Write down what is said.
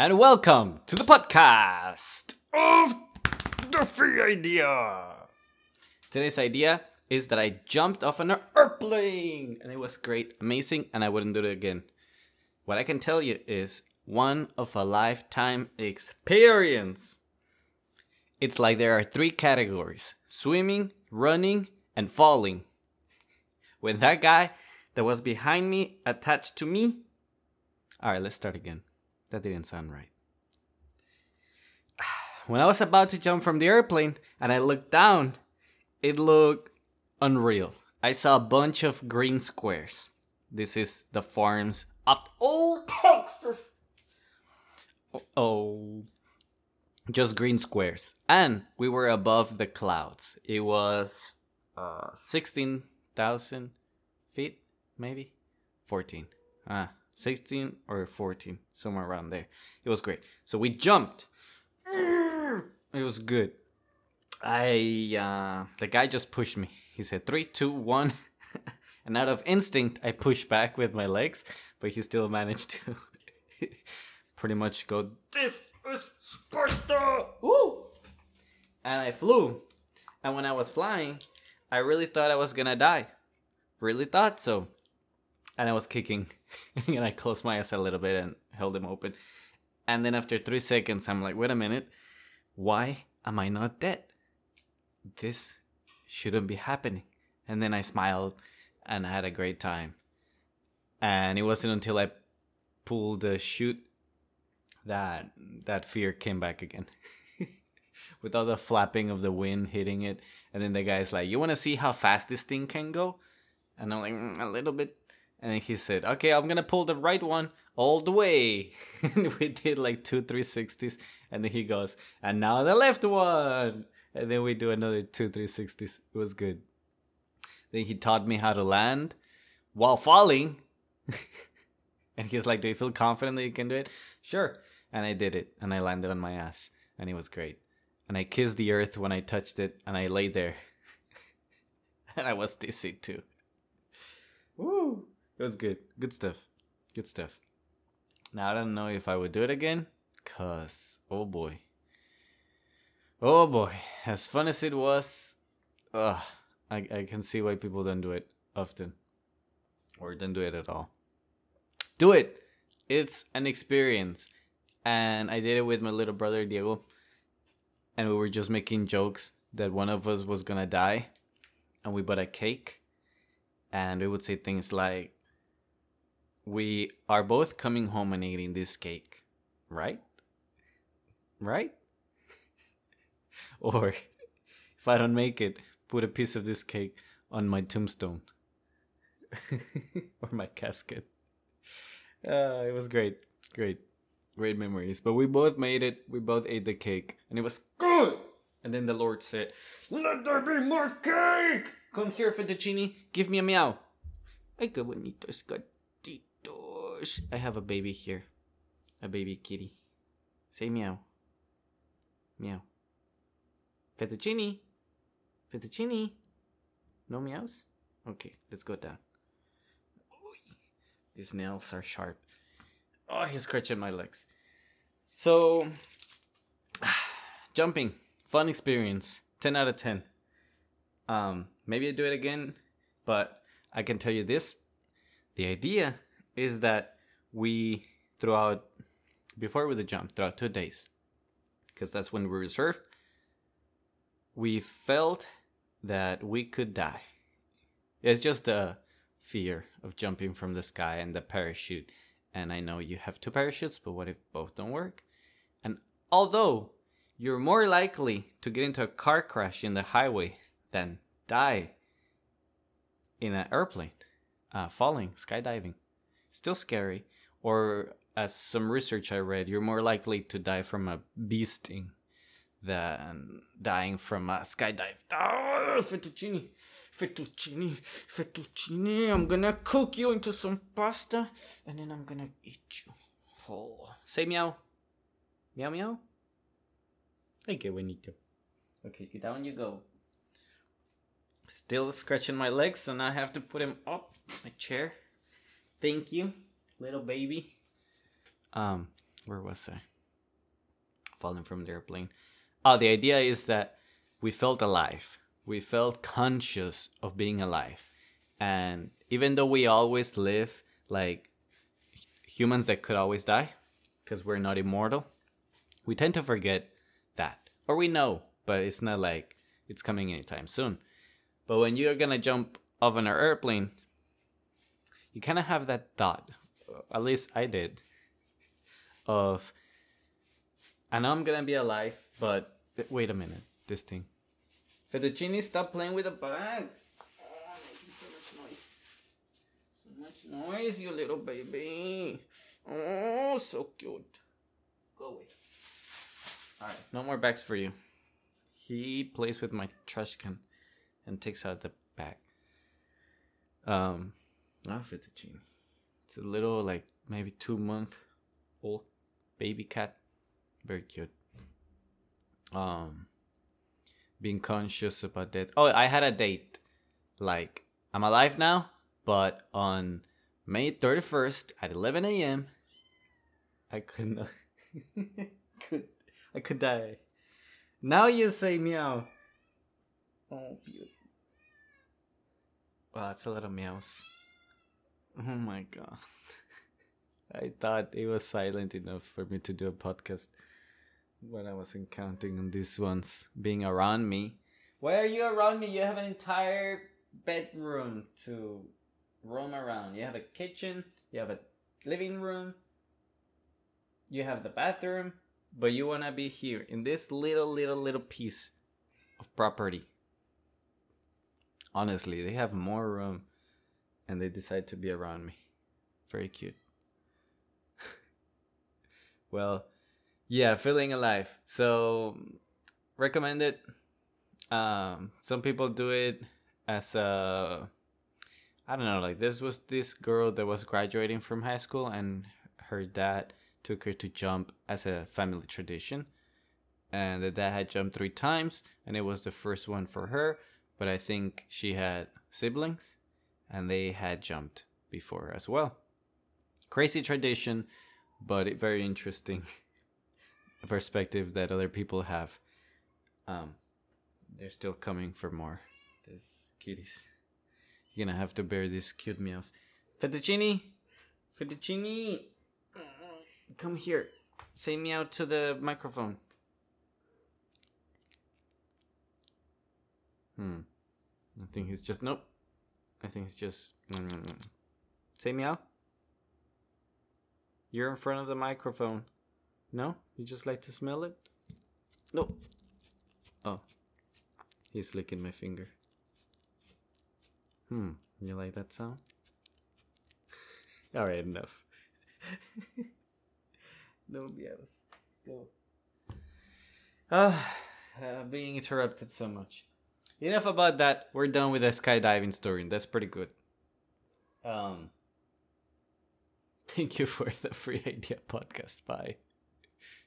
and welcome to the podcast of the free idea. Today's idea is that I jumped off an airplane and it was great, amazing, and I wouldn't do it again. What I can tell you is one of a lifetime experience. It's like there are three categories swimming, running, and falling. When that guy that was behind me attached to me. Alright, let's start again. That didn't sound right. When I was about to jump from the airplane and I looked down, it looked unreal. I saw a bunch of green squares. This is the farms of old Texas. Oh, just green squares. And we were above the clouds. It was uh, 16,000 feet, maybe 14. Ah, 16 or 14, somewhere around there. It was great. So we jumped. It was good. I uh, the guy just pushed me. He said three, two, one, and out of instinct, I pushed back with my legs, but he still managed to pretty much go. This is Sparta. Woo! And I flew, and when I was flying, I really thought I was gonna die. Really thought so. And I was kicking, and I closed my eyes a little bit and held them open. And then after three seconds, I'm like, wait a minute, why am I not dead? This shouldn't be happening. And then I smiled and I had a great time. And it wasn't until I pulled the chute that that fear came back again. With all the flapping of the wind hitting it. And then the guy's like, You want to see how fast this thing can go? And I'm like, "Mm, A little bit. And then he said, Okay, I'm to pull the right one all the way. and we did like two 360s. And then he goes, And now the left one. And then we do another two 360s. It was good. Then he taught me how to land while falling. and he's like, Do you feel confident that you can do it? Sure. And I did it. And I landed on my ass. And it was great. And I kissed the earth when I touched it. And I lay there. and I was dizzy too. Woo! It was good. Good stuff. Good stuff. Now I don't know if I would do it again. Cause, oh boy. Oh boy. As fun as it was, ugh, I, I can see why people don't do it often. Or don't do it at all. Do it! It's an experience. And I did it with my little brother Diego. And we were just making jokes that one of us was gonna die. And we bought a cake. And we would say things like, We are both coming home and eating this cake, right? Right? or if I don't make it, put a piece of this cake on my tombstone or my casket. Uh, it was great, great, great memories. But we both made it. We both ate the cake, and it was good. And then the Lord said, "Let there be more cake. Come here, fettuccine. Give me a meow." Ay, qué bonitos gatitos. I have a baby here, a baby kitty. Say meow. Meow. Fettuccine. Fettuccine. No meows? Okay, let's go down. These nails are sharp. Oh, he's scratching my legs. So, jumping. Fun experience. 10 out of 10. Um, maybe I do it again, but I can tell you this. The idea is that we, throughout, before we the jump, throughout two days, because that's when we reserved, we felt that we could die. It's just the fear of jumping from the sky and the parachute. And I know you have two parachutes, but what if both don't work? And although you're more likely to get into a car crash in the highway than die in an airplane, uh, falling, skydiving, still scary. Or as some research I read, you're more likely to die from a bee sting than dying from a skydive. Ah, fettuccine, fettuccine, fettuccine. I'm gonna cook you into some pasta and then I'm gonna eat you. Oh. Say meow. Meow meow. Ay, qué bonito. Okay, down you go. Still scratching my legs, now I have to put him up my chair. Thank you, little baby. Um, where was I? Falling from the airplane. Oh, the idea is that we felt alive. We felt conscious of being alive. And even though we always live like humans that could always die, because we're not immortal, we tend to forget that. Or we know, but it's not like it's coming anytime soon. But when you're gonna jump off an airplane, you kind of have that thought. At least I did. Of, I know I'm gonna be alive, but wait a minute, this thing. Fettuccine, stop playing with the bag. Oh, making so much noise. So much noise, you little baby. Oh, so cute. Go away. Alright, no more bags for you. He plays with my trash can and takes out the bag. Um, not fettuccine. It's a little, like, maybe two month old baby cat. Very cute. Um, being conscious about that. Oh, I had a date. Like, I'm alive now, but on May 31st at 11 a.m., I could not. could, I could die. Now you say meow. Oh, beautiful. Wow, that's a lot of meows. Oh my god. I thought it was silent enough for me to do a podcast when I wasn't counting on these ones being around me. Why are you around me? You have an entire bedroom to roam around. You have a kitchen, you have a living room, you have the bathroom, but you want to be here in this little, little, little piece of property. Honestly, they have more room and they decide to be around me. Very cute. well, yeah, feeling alive. So, recommend it. Um, some people do it as a I don't know, like this was this girl that was graduating from high school and her dad took her to jump as a family tradition. And the dad had jumped three times and it was the first one for her, but I think she had siblings and they had jumped before as well. Crazy tradition, but very interesting perspective that other people have. Um, they're still coming for more. These kitties. You're gonna have to bear these cute meows. Fettuccine! Fettuccine! Come here. Say meow to the microphone. Hmm. I think he's just. Nope. I think it's just. Say meow. You're in front of the microphone. No? You just like to smell it? No. Oh. He's licking my finger. Hmm. You like that sound? Alright, enough. no BS. Go. Ah, uh, being interrupted so much. Enough about that. We're done with the skydiving story. and That's pretty good. Um. Thank you for the free idea podcast. Bye.